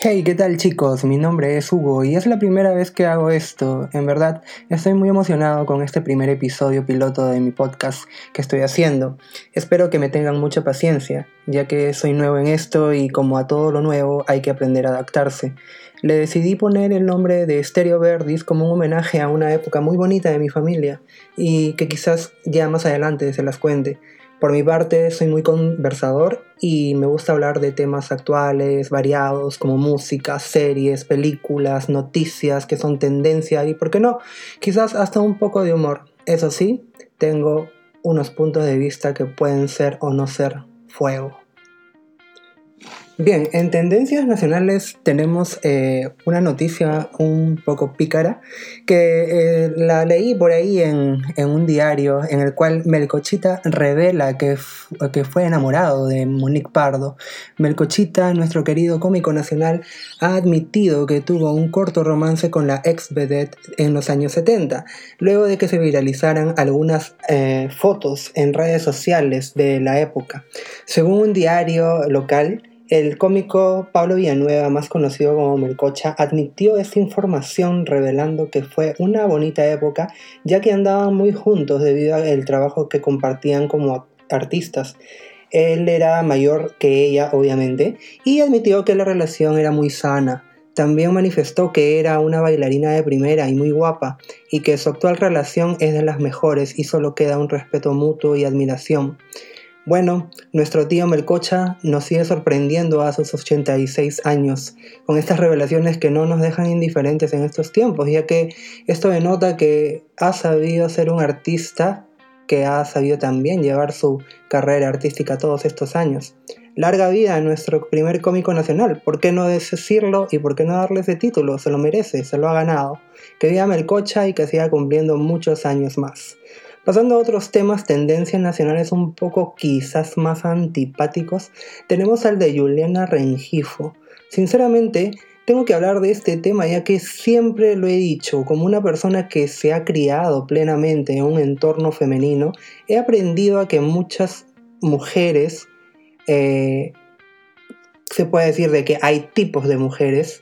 Hey, ¿qué tal chicos? Mi nombre es Hugo y es la primera vez que hago esto. En verdad, estoy muy emocionado con este primer episodio piloto de mi podcast que estoy haciendo. Espero que me tengan mucha paciencia, ya que soy nuevo en esto y como a todo lo nuevo hay que aprender a adaptarse. Le decidí poner el nombre de Stereo Verdis como un homenaje a una época muy bonita de mi familia y que quizás ya más adelante se las cuente. Por mi parte, soy muy conversador y me gusta hablar de temas actuales, variados, como música, series, películas, noticias que son tendencia y, ¿por qué no? Quizás hasta un poco de humor. Eso sí, tengo unos puntos de vista que pueden ser o no ser fuego. Bien, en tendencias nacionales tenemos eh, una noticia un poco pícara que eh, la leí por ahí en, un diario en el cual Melcochita revela que, que fue enamorado de Monique Pardo. Melcochita, nuestro querido cómico nacional, ha admitido que tuvo un corto romance con la ex vedette en los años 70, luego de que se viralizaran algunas eh, fotos en redes sociales de la época. Según un diario local, el cómico Pablo Villanueva, más conocido como Melcocha, admitió esta información revelando que fue una bonita época ya que andaban muy juntos debido al trabajo que compartían como artistas. Él era mayor que ella, obviamente, y admitió que la relación era muy sana. También manifestó que era una bailarina de primera y muy guapa, y que su actual relación es de las mejores y solo queda un respeto mutuo y admiración. Bueno, nuestro tío Melcocha nos sigue sorprendiendo a sus 86 años con estas revelaciones que no nos dejan indiferentes en estos tiempos, ya que esto denota que ha sabido ser un artista que ha sabido también llevar su carrera artística todos estos años. Larga vida a nuestro primer cómico nacional, ¿por qué no decirlo y por qué no darle ese título? Se lo merece, se lo ha ganado. Que viva Melcocha y que siga cumpliendo muchos años más. Pasando a otros temas, tendencias nacionales un poco quizás más antipáticos, tenemos al de Juliana Rengifo. Sinceramente, tengo que hablar de este tema ya que siempre lo he dicho, como una persona que se ha criado plenamente en un entorno femenino, he aprendido a que muchas mujeres, eh, se puede decir de que hay tipos de mujeres,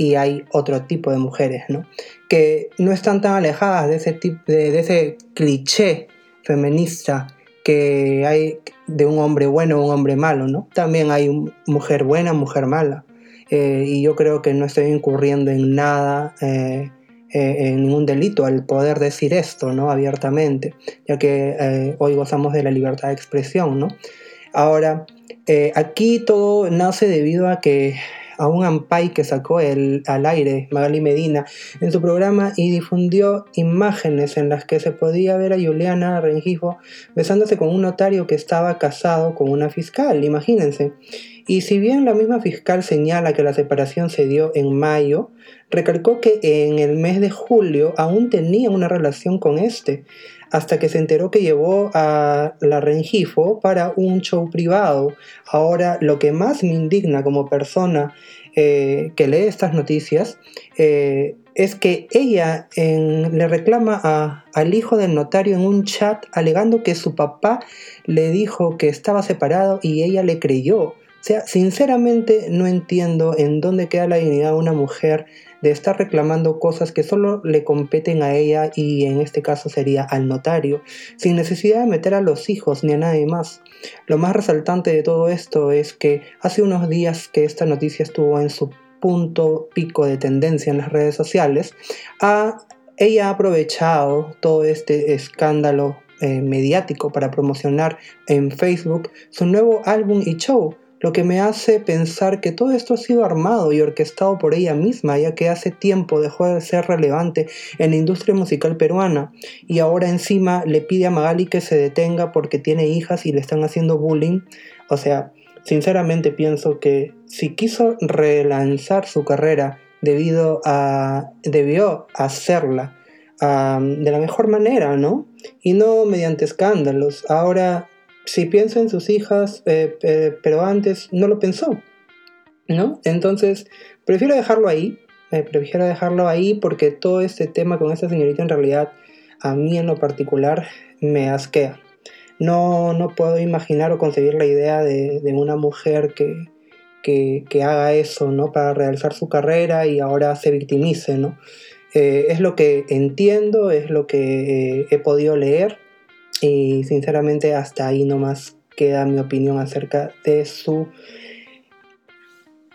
y hay otro tipo de mujeres, ¿no? Que no están tan alejadas de ese, tipo, de, ese cliché feminista que hay de un hombre bueno o un hombre malo, ¿no? También hay mujer buena, mujer mala. Eh, y yo creo que no estoy incurriendo en nada, eh, eh, en ningún delito al poder decir esto, ¿no? Abiertamente, ya que hoy gozamos de la libertad de expresión, ¿no? Ahora, aquí todo nace debido a que a un ampay que sacó el, al aire Magali Medina en su programa y difundió imágenes en las que se podía ver a Juliana Rengifo besándose con un notario que estaba casado con una fiscal, imagínense. Y si bien la misma fiscal señala que la separación se dio en mayo, recalcó que en el mes de julio aún tenía una relación con este, hasta que se enteró que llevó a la Rengifo para un show privado. Ahora, lo que más me indigna como persona eh, que lee estas noticias eh, es que ella le reclama al hijo del notario en un chat alegando que su papá le dijo que estaba separado y ella le creyó. O sea, sinceramente no entiendo en dónde queda la dignidad de una mujer de estar reclamando cosas que solo le competen a ella y en este caso sería al notario, sin necesidad de meter a los hijos ni a nadie más. Lo más resaltante de todo esto es que hace unos días que esta noticia estuvo en su punto pico de tendencia en las redes sociales, ella ha aprovechado todo este escándalo eh, mediático para promocionar en Facebook su nuevo álbum y show, lo que me hace pensar que todo esto ha sido armado y orquestado por ella misma, ya que hace tiempo dejó de ser relevante en la industria musical peruana y ahora encima le pide a Magali que se detenga porque tiene hijas y le están haciendo bullying. O sea, sinceramente pienso que si quiso relanzar su carrera debido a debió hacerla de la mejor manera, ¿no? Y no mediante escándalos. Ahora si piensa en sus hijas, eh, eh, pero antes no lo pensó, ¿no? Entonces, prefiero dejarlo ahí, me prefiero dejarlo ahí porque todo este tema con esta señorita en realidad, a mí en lo particular, me asquea. No, no puedo imaginar o concebir la idea de, una mujer que, que, haga eso, ¿no? Para realizar su carrera y ahora se victimice, ¿no? Eh, es lo que entiendo, es lo que eh, he podido leer y sinceramente hasta ahí nomás queda mi opinión acerca de su,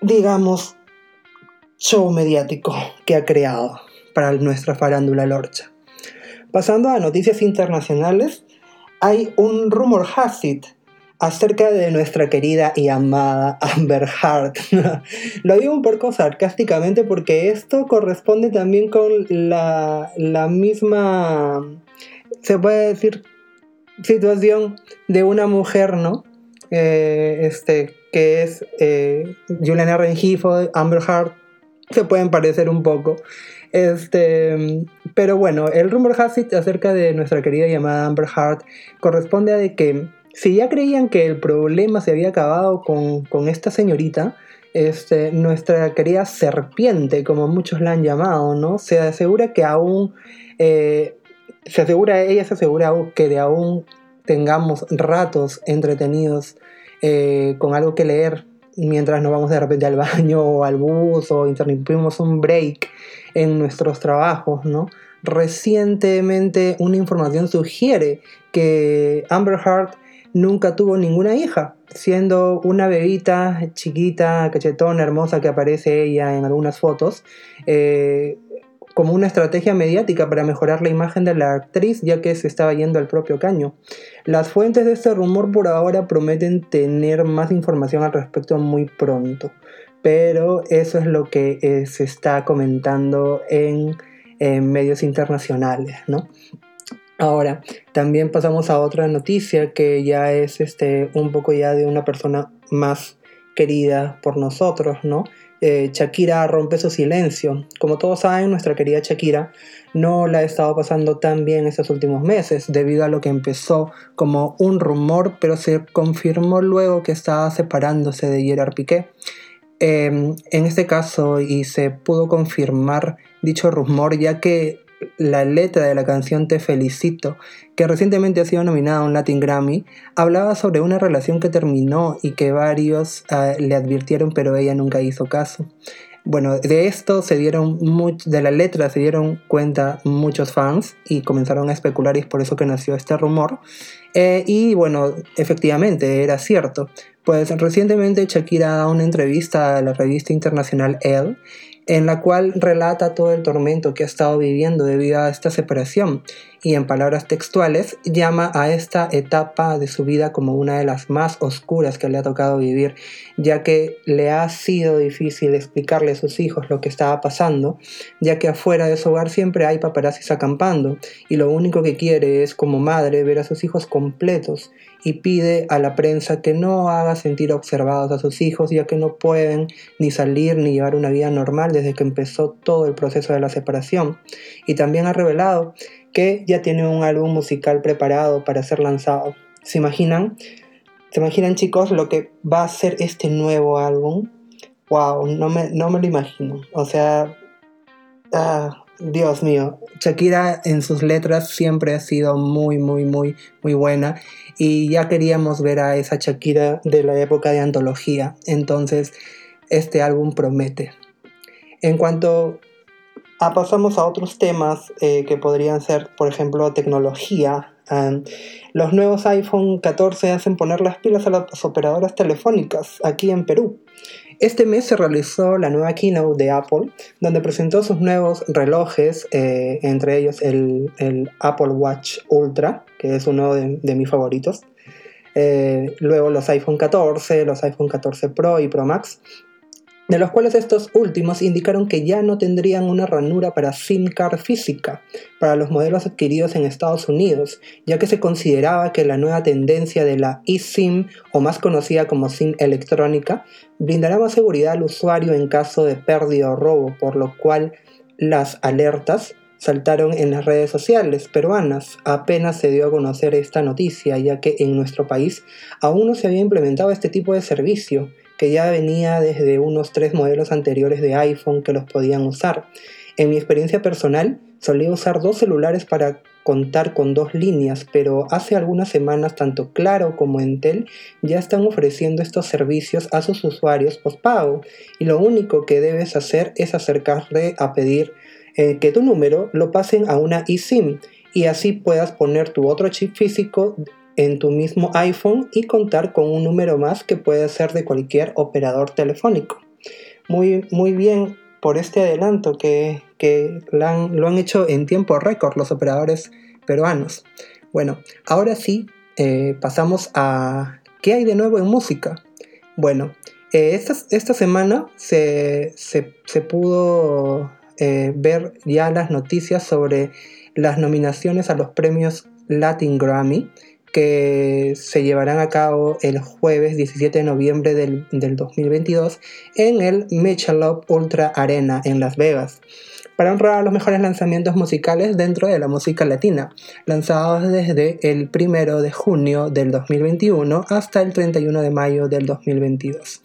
digamos, show mediático que ha creado para nuestra farándula lorcha. Pasando a noticias internacionales, hay un rumor Hasid acerca de nuestra querida y amada Amber Heard. Lo digo un poco sarcásticamente porque esto corresponde también con la, misma, se puede decir, situación de una mujer, ¿no? Eh, este, que es eh, Juliana Rengifo, Amber Heard, se pueden parecer un poco. Este, pero bueno, el rumor Hasid acerca de nuestra querida llamada Amber Heard corresponde a que si ya creían que el problema se había acabado con, esta señorita, este, nuestra querida serpiente, como muchos la han llamado, ¿no? Se asegura que aún, eh, se asegura, ella se asegura que de aún tengamos ratos entretenidos eh, con algo que leer mientras nos vamos de repente al baño o al bus o interrumpimos un break en nuestros trabajos, ¿no? Recientemente una información sugiere que Amber Heard nunca tuvo ninguna hija, siendo una bebita chiquita, cachetona, hermosa que aparece ella en algunas fotos, eh, como una estrategia mediática para mejorar la imagen de la actriz, ya que se estaba yendo al propio caño. Las fuentes de este rumor por ahora prometen tener más información al respecto muy pronto, pero eso es lo que eh, se está comentando en, en medios internacionales, ¿no? Ahora, también pasamos a otra noticia que ya es este, un poco ya de una persona más querida por nosotros, ¿no? Eh, Shakira rompe su silencio. Como todos saben, nuestra querida Shakira no la ha estado pasando tan bien estos últimos meses, debido a lo que empezó como un rumor, pero se confirmó luego que estaba separándose de Gerard Piqué. Em, en este caso, y se pudo confirmar dicho rumor, ya que la letra de la canción Te Felicito, que recientemente ha sido nominada a un Latin Grammy, hablaba sobre una relación que terminó y que varios ah, le advirtieron pero ella nunca hizo caso. Bueno, de esto se dieron de la letra se dieron cuenta muchos fans y comenzaron a especular y es por eso que nació este rumor. Eh, y bueno, efectivamente era cierto. Pues recientemente Shakira da una entrevista a la revista internacional Elle en la cual relata todo el tormento que ha estado viviendo debido a esta separación y en palabras textuales llama a esta etapa de su vida como una de las más oscuras que le ha tocado vivir, ya que le ha sido difícil explicarle a sus hijos lo que estaba pasando, ya que afuera de su hogar siempre hay paparazzis acampando y lo único que quiere es como madre ver a sus hijos completos y pide a la prensa que no haga sentir observados a sus hijos ya que no pueden ni salir ni llevar una vida normal desde que empezó todo el proceso de la separación. Y también ha revelado que ya tiene un álbum musical preparado para ser lanzado. ¿Se imaginan? ¿Se imaginan chicos lo que va a ser este nuevo álbum? Wow, no me, no me lo imagino. O sea, ah, Dios mío, Shakira en sus letras siempre ha sido muy, muy, muy, muy buena y ya queríamos ver a esa Shakira de la época de antología, entonces este álbum promete. En cuanto a pasamos a otros temas eh, que podrían ser, por ejemplo, tecnología, um, los nuevos iPhone 14 hacen poner las pilas a las operadoras telefónicas aquí en Perú. Este mes se realizó la nueva keynote de Apple, donde presentó sus nuevos relojes, eh, entre ellos el, Apple Watch Ultra, que es uno de, mis favoritos. Eh, luego los iPhone 14, los iPhone 14 Pro y Pro Max, de los cuales estos últimos indicaron que ya no tendrían una ranura para SIM card física para los modelos adquiridos en Estados Unidos, ya que se consideraba que la nueva tendencia de la eSIM, o más conocida como SIM electrónica, brindará más seguridad al usuario en caso de pérdida o robo, por lo cual las alertas saltaron en las redes sociales peruanas. Apenas se dio a conocer esta noticia, ya que en nuestro país aún no se había implementado este tipo de servicio que ya venía desde unos tres modelos anteriores de iPhone que los podían usar. En mi experiencia personal, solía usar dos celulares para contar con dos líneas, pero hace algunas semanas tanto Claro como Entel ya están ofreciendo estos servicios a sus usuarios postpago y lo único que debes hacer es acercarte a pedir eh, que tu número lo pasen a una eSIM y así puedas poner tu otro chip físico en tu mismo iPhone y contar con un número más que puede ser de cualquier operador telefónico. Muy, muy bien por este adelanto que, lo, han, hecho en tiempo récord los operadores peruanos. Bueno, ahora sí, eh, pasamos a qué hay de nuevo en música. Bueno, eh, esta, semana se, pudo eh, ver ya las noticias sobre las nominaciones a los premios Latin Grammy que se llevarán a cabo el jueves 17 de noviembre del, 2022 en el Michelob Ultra Arena en Las Vegas para honrar los mejores lanzamientos musicales dentro de la música latina, lanzados desde el 1 de junio del 2021 hasta el 31 de mayo del 2022.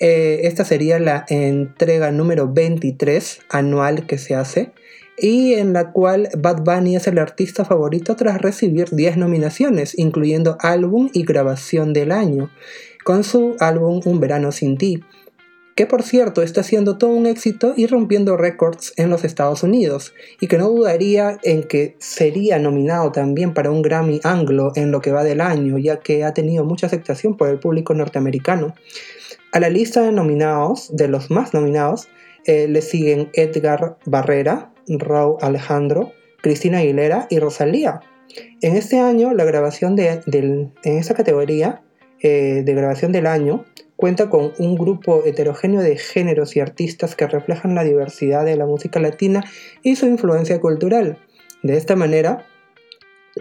Eh, esta sería la entrega número 23 anual que se hace y en la cual Bad Bunny es el artista favorito tras recibir 10 nominaciones, incluyendo álbum y grabación del año, con su álbum Un verano sin ti, que por cierto está siendo todo un éxito y rompiendo récords en los Estados Unidos, y que no dudaría en que sería nominado también para un Grammy anglo en lo que va del año, ya que ha tenido mucha aceptación por el público norteamericano. A la lista de nominados, de los más nominados, eh, le siguen Edgar Barrera, Raúl Alejandro, Cristina Aguilera y Rosalía. En este año, la grabación de, en esta categoría eh, de grabación del año cuenta con un grupo heterogéneo de géneros y artistas que reflejan la diversidad de la música latina y su influencia cultural. De esta manera,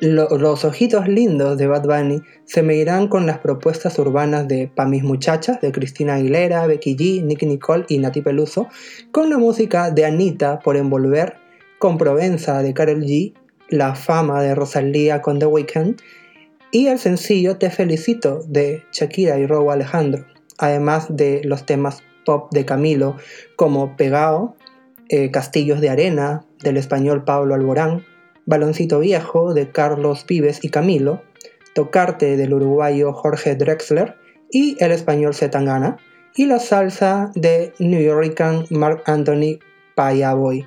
los ojitos lindos de Bad Bunny se medirán con las propuestas urbanas de Pa' mis muchachas de Cristina Aguilera, Becky G, Nicky Nicole y Nati Peluso, con la música de Anita por Envolver, con Provenza de Carol G, La fama de Rosalía con The Weeknd y el sencillo Te felicito de Shakira y Robo Alejandro, además de los temas pop de Camilo como Pegao, eh, Castillos de Arena del español Pablo Alborán, Baloncito Viejo de Carlos Vives y Camilo, Tocarte del uruguayo Jorge Drexler y el español Zetangana, y la salsa de New Yorker Mark Anthony Payaboy.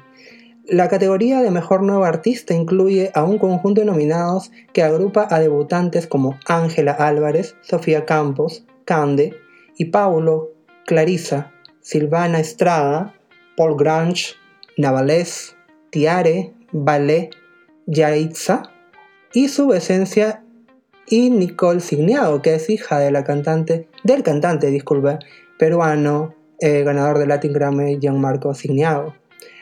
La categoría de Mejor Nuevo Artista incluye a un conjunto de nominados que agrupa a debutantes como Ángela Álvarez, Sofía Campos, Cande y Paulo, Clarisa, Silvana Estrada, Paul Grange, Navalés, Tiare, Ballet, Yaitza y su esencia y Nicole Signiado, que es hija de la cantante, del cantante, disculpe, peruano, eh, ganador del Latin Grammy, Gianmarco Signiado.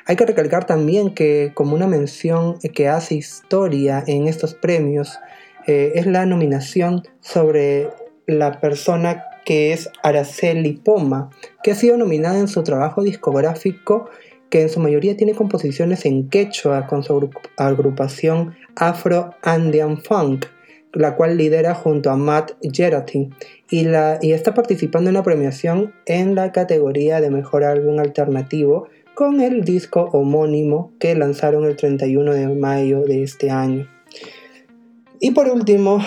Hay que recalcar también que como una mención que hace historia en estos premios eh, es la nominación sobre la persona que es Araceli Poma, que ha sido nominada en su trabajo discográfico que en su mayoría tiene composiciones en quechua con su agrupación Afro Andean Funk, la cual lidera junto a Matt Geraghty y, y está participando en la premiación en la categoría de Mejor Álbum Alternativo con el disco homónimo que lanzaron el 31 de mayo de este año. Y por último,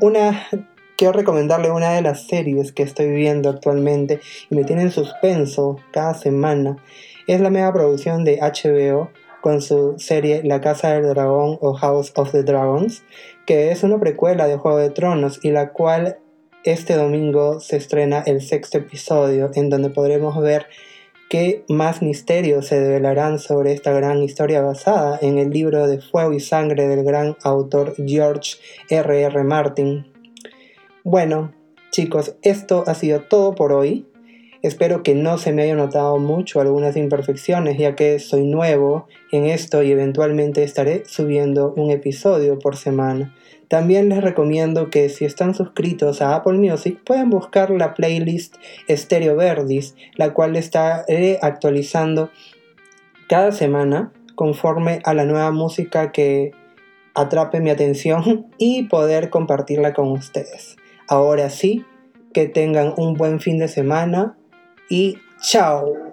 una quiero recomendarle una de las series que estoy viendo actualmente y me tiene en suspenso cada semana es la mega producción de HBO con su serie La Casa del Dragón o House of the Dragons, que es una precuela de Juego de Tronos y la cual este domingo se estrena el sexto episodio en donde podremos ver qué más misterios se develarán sobre esta gran historia basada en el libro de Fuego y Sangre del gran autor George R.R. R. Martin. Bueno, chicos, esto ha sido todo por hoy. Espero que no se me haya notado mucho algunas imperfecciones ya que soy nuevo en esto y eventualmente estaré subiendo un episodio por semana. También les recomiendo que si están suscritos a Apple Music puedan buscar la playlist Stereo Verdis, la cual estaré actualizando cada semana conforme a la nueva música que atrape mi atención y poder compartirla con ustedes. Ahora sí, que tengan un buen fin de semana y chao.